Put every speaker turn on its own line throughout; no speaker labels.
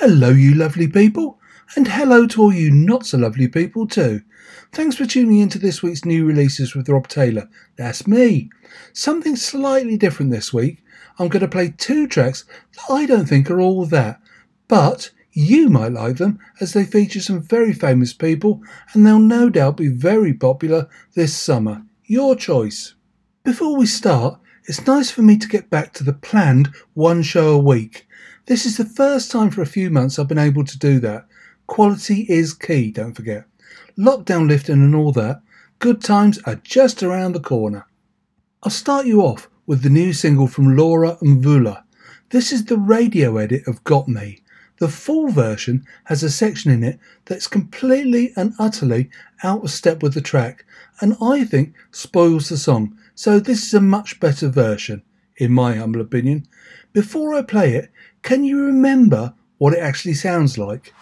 Hello, you lovely people, and hello to all you not so lovely people too. Thanks for tuning in to this week's new releases with Rob Taylor. That's me. Something slightly different this week. I'm going to play two tracks that I don't think are all that, but you might like them as they feature some very famous people and they'll no doubt be very popular this summer. Your choice. Before we start, it's nice for me to get back to the planned one show a week. This is the first time for a few months I've been able to do that. Quality is key, don't forget. Lockdown lifting and all that, good times are just around the corner. I'll start you off with the new single from Laura Mvula. This is the radio edit of Got Me. The full version has a section in it that's completely and utterly out of step with the track, and I think spoils the song, so this is a much better version, in my humble opinion. Before I play it, can you remember what it actually sounds like?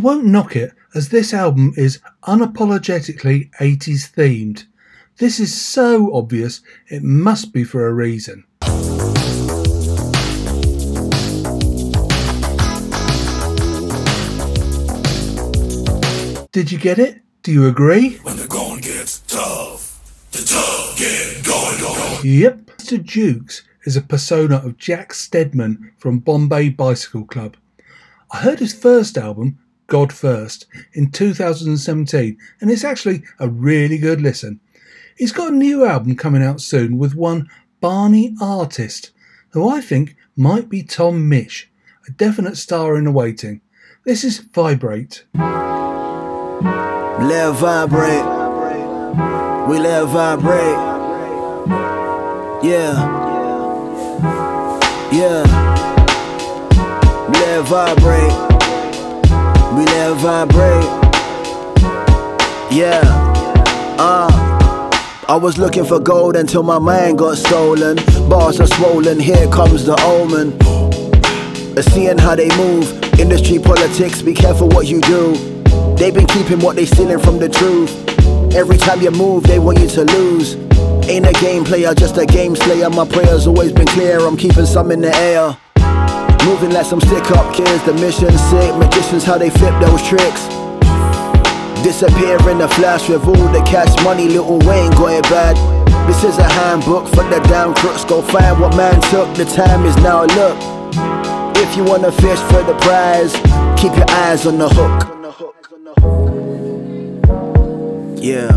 Knock it, as this album is unapologetically 80s themed. This is so obvious, it must be for a reason. Did you get it? Do you agree?
When the going gets tough, the tough get going, going.
Yep. Mr. Jukes is a persona of Jack Steadman from Bombay Bicycle Club. I heard his first album, God First in 2017, and it's actually a really good listen. He's got a new album coming out soon with one Barney Artist, who I think might be Tom Misch, a definite star in the waiting. This is Vibrate.
Let vibrate. We let vibrate. Yeah. Yeah. Let vibrate. We let it vibrate. Yeah. Uh. I was looking for gold until my mind got stolen. Bars are swollen, here comes the omen. Seeing how they move, industry politics, be careful what you do. They've been keeping what they stealing from the truth. Every time you move, they want you to lose. Ain't a game player, just a game slayer. My prayers always been clear, I'm keeping some in the air. Moving like some stick up kids, the mission sick. Magicians, how they flip those tricks. Disappear in a flash with all the cash money, Little Wayne it bad. This is a handbook for the down crooks. Go find what man took. The time is now. Look, if you wanna fish for the prize, keep your eyes on the hook. Yeah,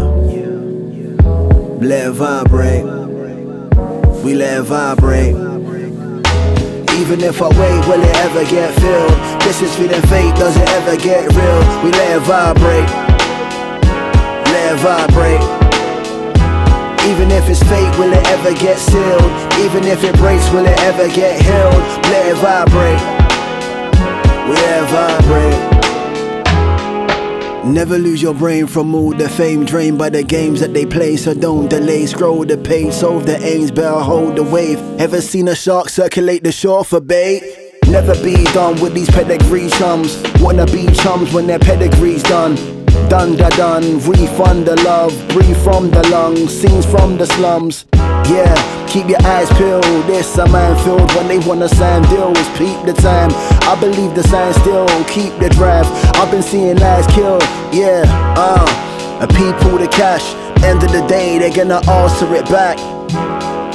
let it vibrate. We let it vibrate. Even if I wait, will it ever get filled? This is feeling fake, does it ever get real? We let it vibrate. Let it vibrate. Even if it's fake, will it ever get sealed? Even if it breaks, will it ever get healed? Let it vibrate. We let it vibrate. Never lose your brain from all the fame drained by the games that they play. So don't delay, scroll the page, solve the aims, better hold the wave. Ever seen a shark circulate the shore for bait? Never be done with these pedigree chums. Wanna be chums when their pedigree's done. Da done, refund the love, breathe from the lungs, scenes from the slums. Yeah, keep your eyes peeled. This a minefield when they wanna sign deals. Peep the time. I believe the sign still. Keep the drive. I've been seeing lives killed. Yeah, uh, people the cash. End of the day, they're gonna answer it back.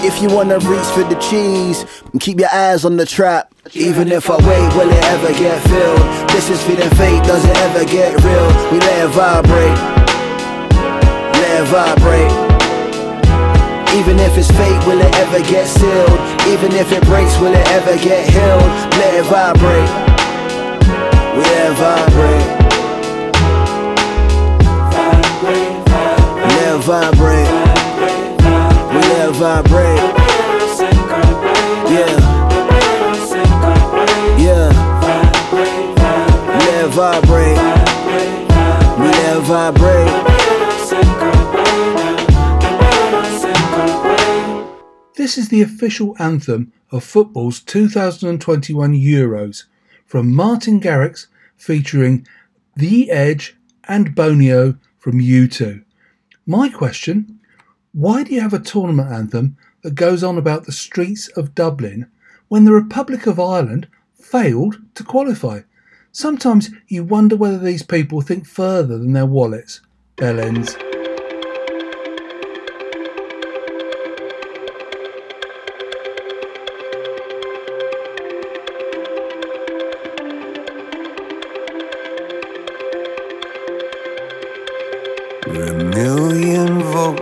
If you wanna reach for the cheese, keep your eyes on the trap. Even if I wait, will it ever get filled? This is feeling fake, does it ever get real? We let it vibrate. Let it vibrate. Even if it's fake, will it ever get sealed? Even if it breaks, will it ever get healed? Let it vibrate. We let it vibrate. It vibrate. Let it vibrate. Yeah. Yeah. Let it vibrate. Let it vibrate.
This is the official anthem of football's 2021 Euros from Martin Garrix featuring The Edge and Bonio from U2. My question why do you have a tournament anthem that goes on about the streets of Dublin when the Republic of Ireland failed to qualify? Sometimes you wonder whether these people think further than their wallets. Bell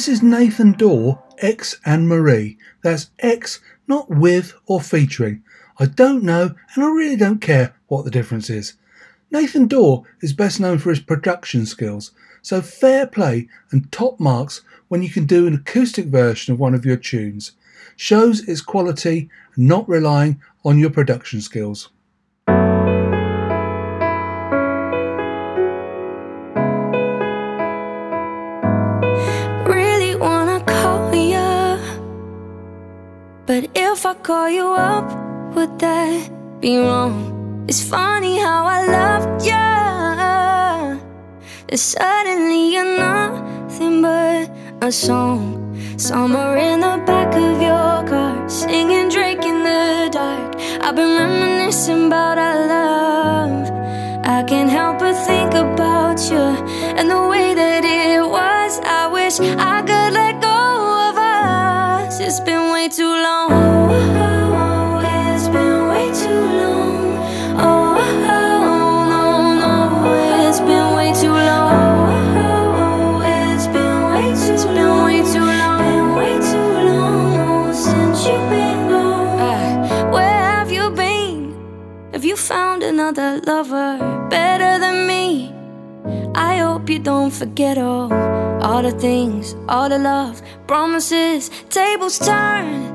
This is Nathan Dawe, X Anne-Marie. That's X, not with or featuring. I don't know, and I really don't care what the difference is. Nathan Dawe is best known for his production skills, so fair play and top marks when you can do an acoustic version of one of your tunes. Shows its quality not relying on your production skills.
I call you up, would that be wrong? It's funny how I loved you. Then suddenly you're nothing but a song. Somewhere in the back of your car, singing Drake in the dark. I've been reminiscing about our love. I can't help but think about you and the way that it was. I wish I could let go. It's been way too long. Oh, oh, it's been way too long. Oh, it's been way too long. It's been way too it's been way too long. Been way too long since you've been gone. Uh, where have you been? Have you found another lover better than me? I hope you don't forget all, all the things, all the love, promises, tables turn.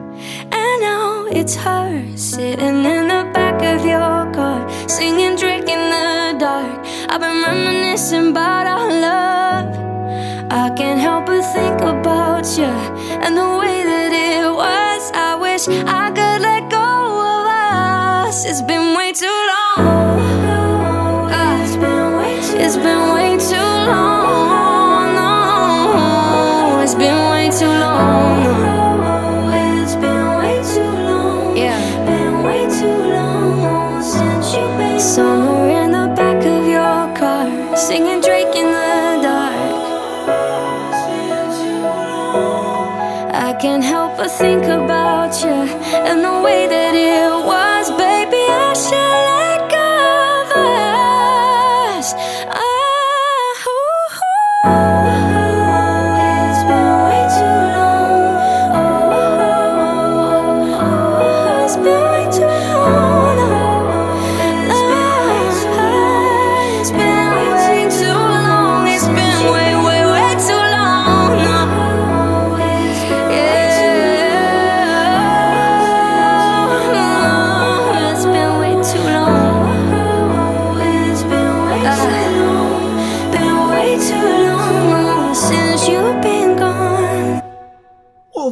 And now it's her sitting in the back of your car, singing, drinking the dark. I've been reminiscing about our love. I can't help but think about you and the way that it was. I wish I could let go of us. It's been way too it's been way too long. It's been way too long. Yeah, been way too long since you've been somewhere in the back of your car, singing Drake in the dark. I can't help but think about you and the way that it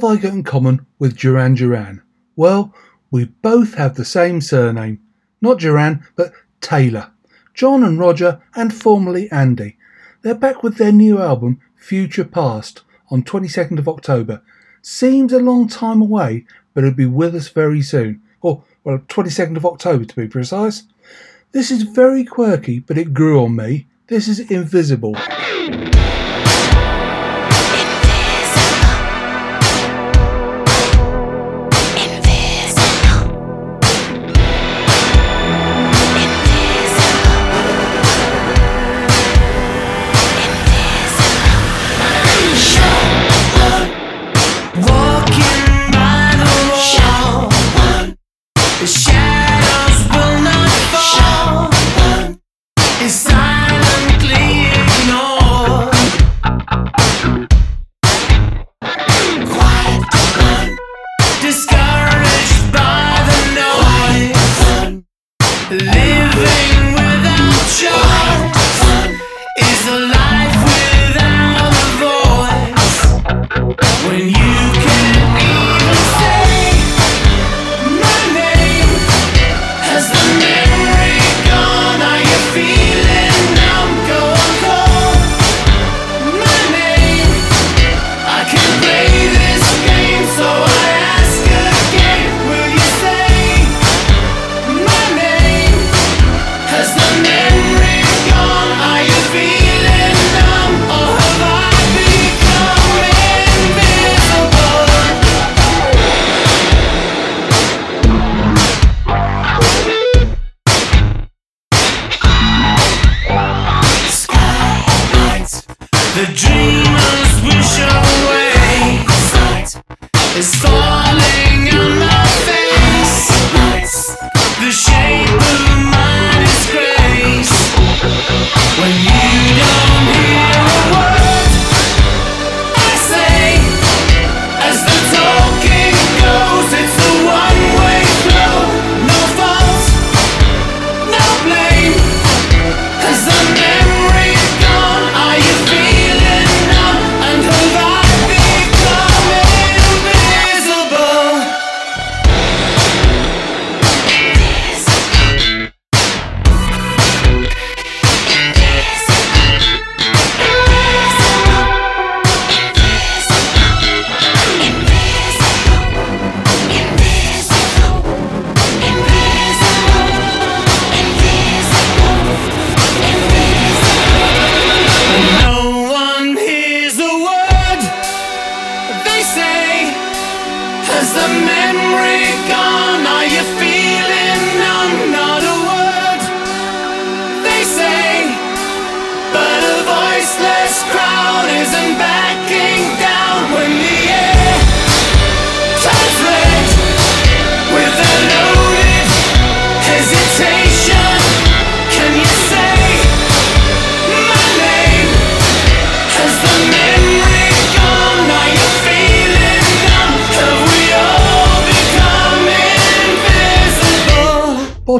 have I got in common with Duran Duran? Well, we both have the same surname. Not Duran, but Taylor. John and Roger, and formerly Andy. They're back with their new album, Future Past, on 22nd of October. Seems a long time away, but it'll be with us very soon. Or, well, 22nd of October to be precise. This is very quirky, but it grew on me. This is
Invisible.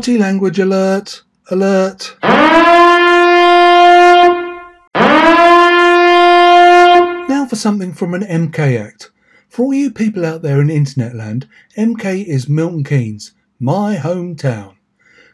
Body language alert, alert. Now for something from an MK act. For all you people out there in internet land, MK is Milton Keynes, my hometown.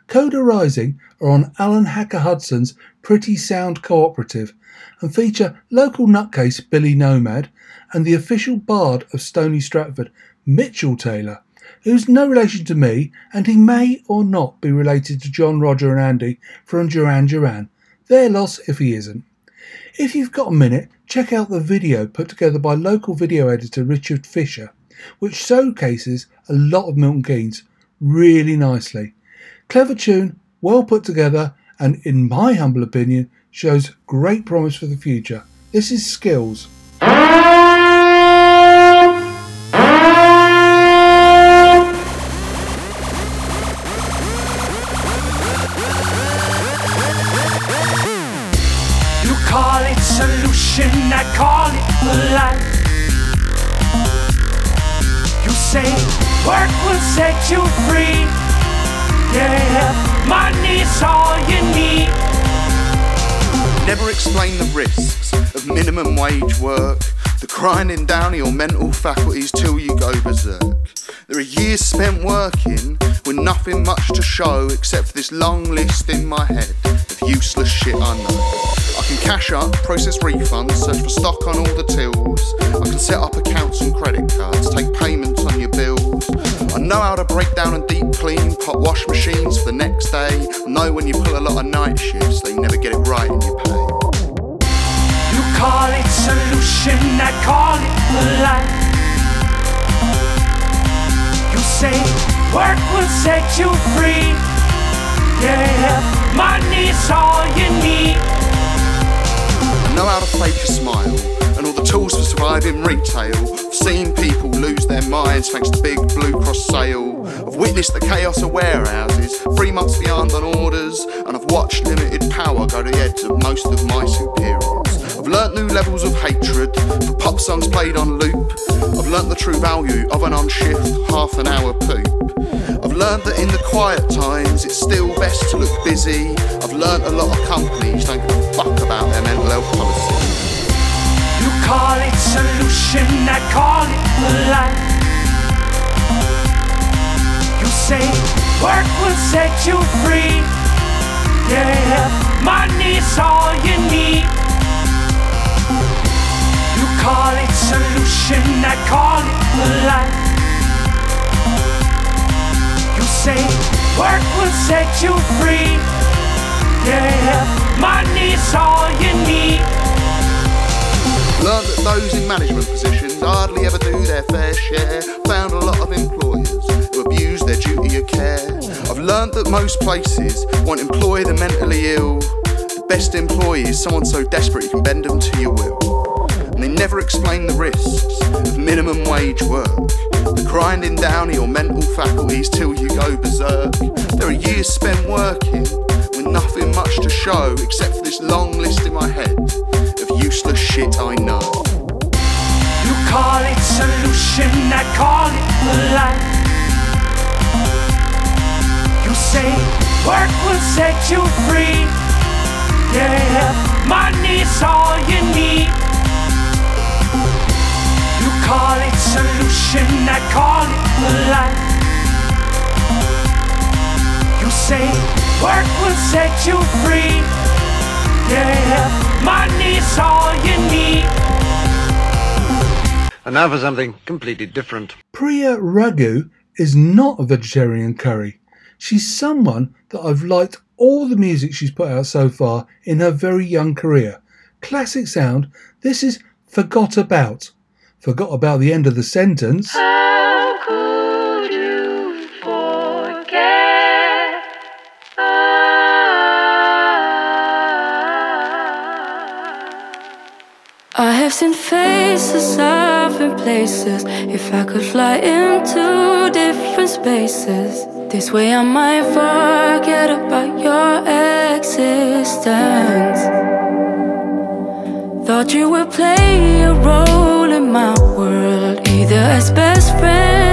Coda Rising are on Alan Hacker Hudson's Pretty Sound Cooperative and feature local nutcase Billy Nomad and the official bard of Stony Stratford, Mitchell Taylor, who's no relation to me and he may or not be related to John, Roger and Andy from Duran Duran. Their loss if he isn't. If you've got a minute, check out the video put together by local video editor Richard Fisher, which showcases a lot of Milton Keynes really nicely. Clever tune, well put together, and in my humble opinion, shows great promise for the future. This is Skills.
Faculties till you go berserk. There are years spent working with nothing much to show except for this long list in my head of useless shit I know. I can cash up, process refunds, search for stock on all the tills. I can set up accounts and credit cards, take payments on your bills. I know how to break down and deep clean pot wash machines for the next day. I know when you pull a lot of night shifts, they never get it right in your pay.
You call it solution, I call it. You say work will set you free. Yeah, money's all you need.
Know how to fake a smile and all the tools for surviving retail. I've seen people lose their minds thanks to big Blue Cross sale. Witnessed the chaos of warehouses, three months behind on orders, and I've watched limited power go to the heads of most of my superiors. I've learnt new levels of hatred for pop songs played on loop. I've learnt the true value of an on shift half an hour poop. I've learned that in the quiet times it's still best to look busy. I've learnt a lot of companies don't give a fuck about their mental health policy.
You call it solution, I call it light. You say work will set you free. Yeah, money's all you need. You call it solution, I call it the light. You say work will set you free. Yeah, money's all you need.
Learned that those in management positions hardly ever do their fair share. Found a lot of employers who duty of care. I've learned that most places won't employ the mentally ill. The best employee is someone so desperate you can bend them to your will. And they never explain the risks of minimum wage work. The grinding down your mental faculties till you go berserk. There are years spent working with nothing much to show except for this long list in my head
set you free. Yeah, money's all you need. You call it solution, I call it the light. You say work will set you free. Yeah, money's all you need.
And now for something completely different.
Priya Raghu is not a vegetarian curry. She's someone that I've liked all the music she's put out so far in her very young career. Classic sound. This is Forgot About. Forgot about the end of the sentence.
How could you forget? Ah. I have seen faces, I've been places. If I could fly into different spaces, this way I might forget about your existence. Thought you would play a role in my world, either as best friend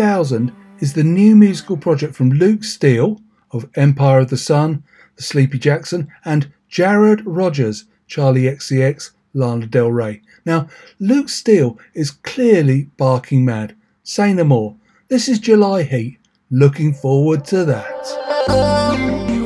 2000 is the new musical project from Luke Steele of Empire of the Sun, The Sleepy Jackson, and Jarrad Rogers, Charli XCX, Lana Del Rey. Now, Luke Steele is clearly barking mad. Say no more. This is July Heat. Looking forward to that.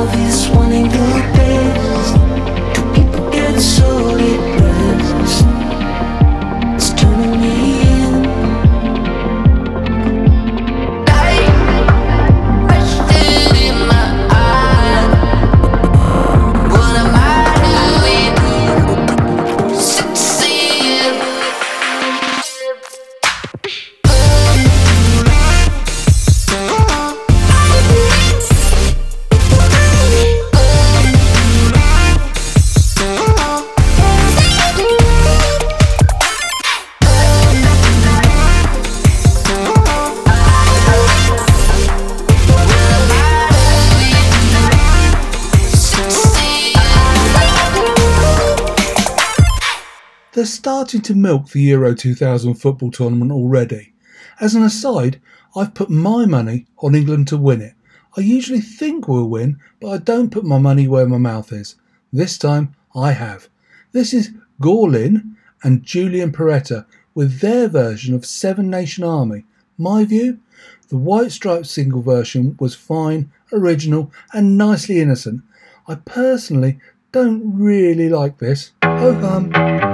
Love is one wanting the
starting to milk the Euro 2000 football tournament already. As an aside, I've put my money on England to win it. I usually think we'll win, but I don't put my money where my mouth is. This time, I have. This is Gaullin and Julian Perretta with their version of Seven Nation Army. My view? The White Stripes single version was fine, original, and nicely innocent. I personally don't really like this. Ho hum.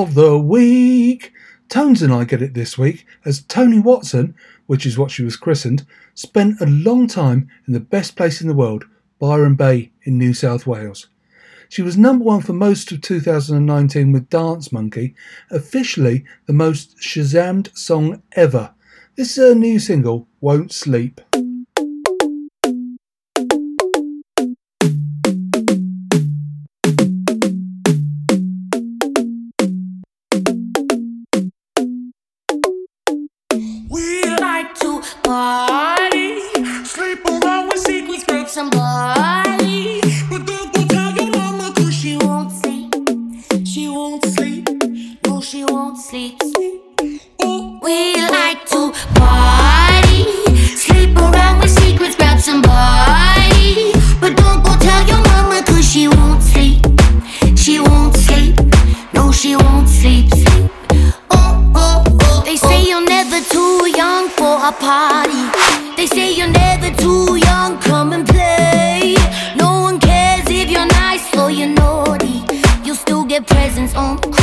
Of the week. Tones and I get it this week as Toni Watson, which is what she was christened, spent a long time in the best place in the world, Byron Bay in New South Wales. She was number one for most of 2019 with Dance Monkey, officially the most Shazammed song ever. This is her new single, Won't Sleep.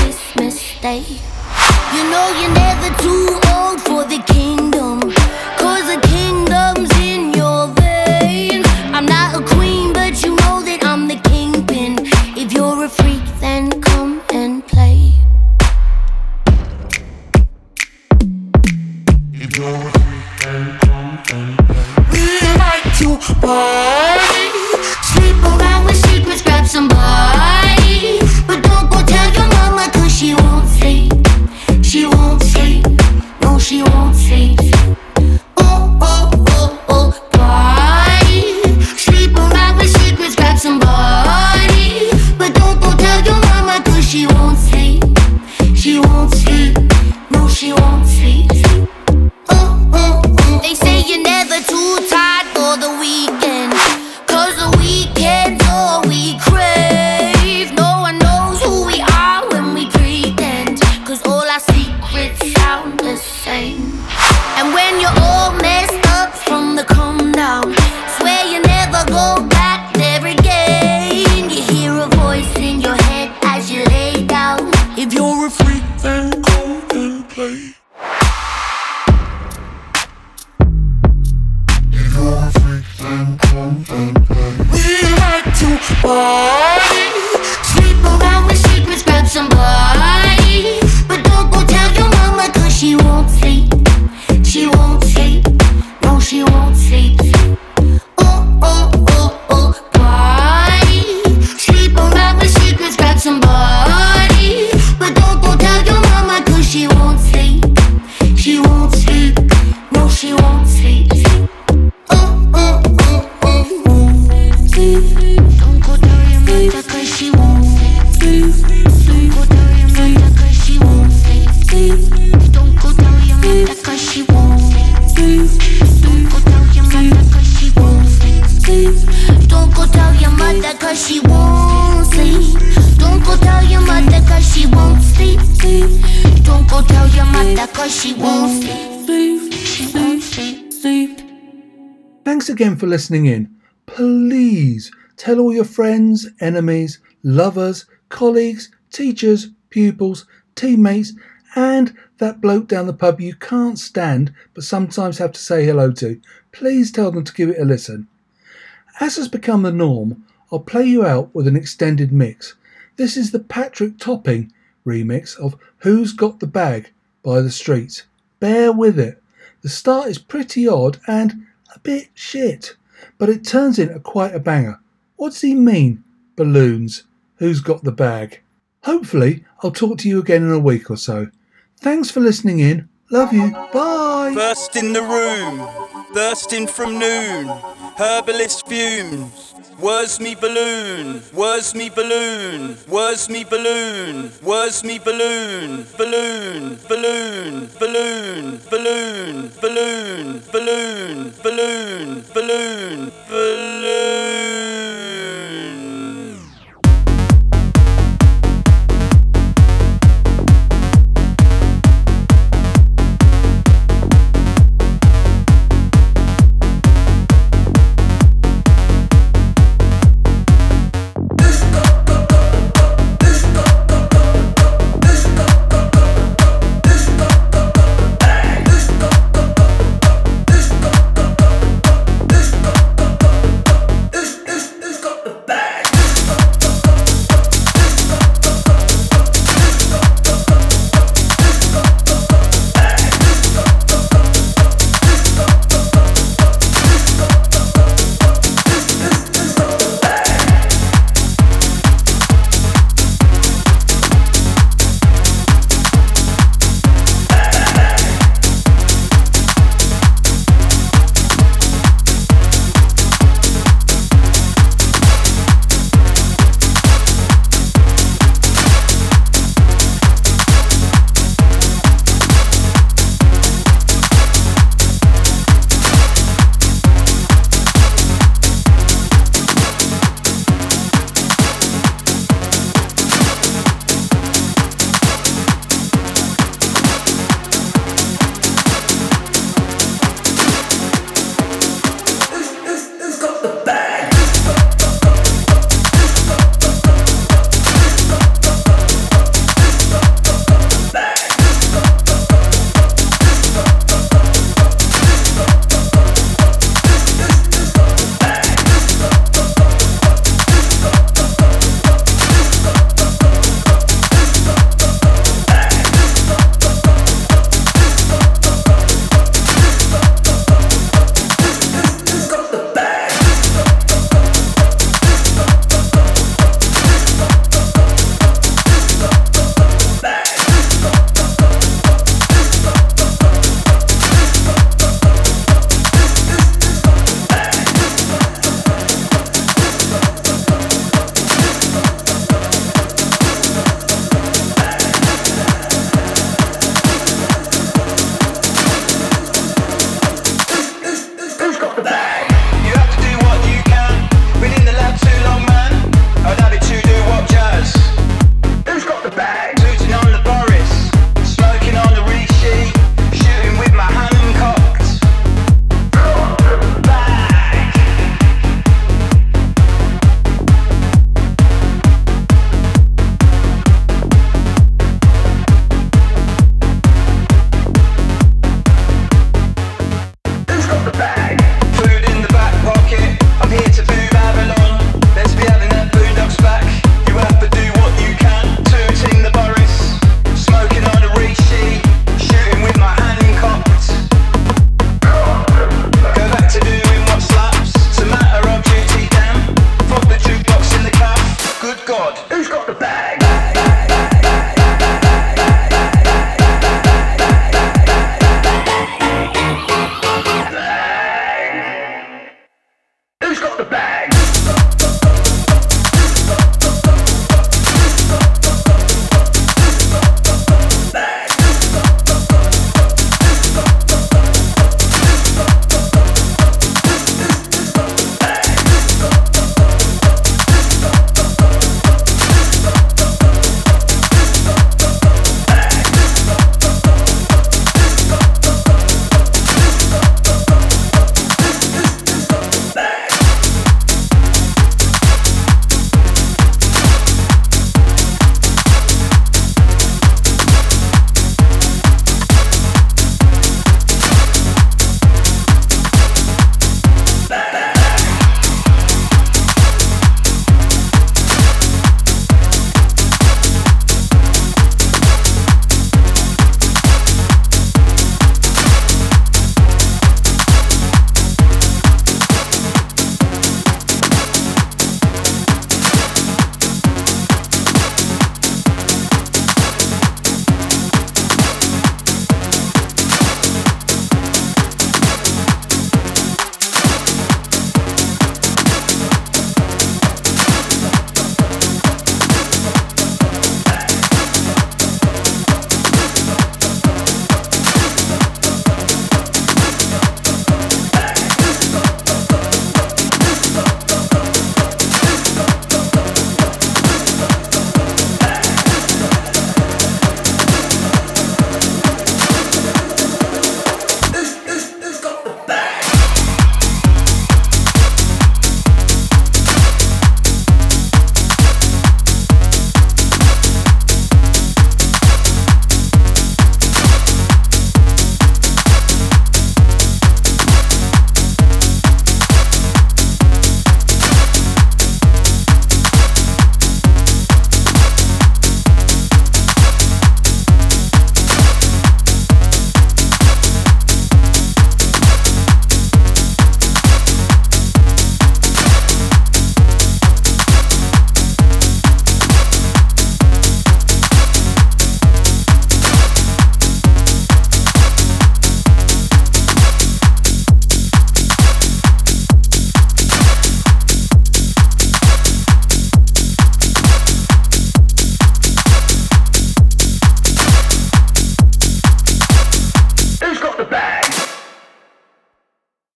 Christmas Day. You know you're never too old for the kingdom. Cause the kingdom's in for
listening in. Please tell all your friends, enemies, lovers, colleagues, teachers, pupils, teammates, and that bloke down the pub you can't stand but sometimes have to say hello to. Please tell them to give it a listen. As has become the norm, I'll play you out with an extended mix. This is the Patrick Topping remix of Who's Got the Bag by The Streets. Bear with it. The start is pretty odd and a bit shit, but it turns into quite a banger. What does he mean? Balloons. Who's got the bag? Hopefully, I'll talk to you again in a week or so. Thanks for listening in. Love you. Bye.
First in the room, thirsting from noon, herbalist fumes. Where's me balloon? Where's me balloon? Where's me balloon? Where's me balloon? Balloon, balloon, balloon, balloon, balloon, balloon, balloon, balloon, balloon.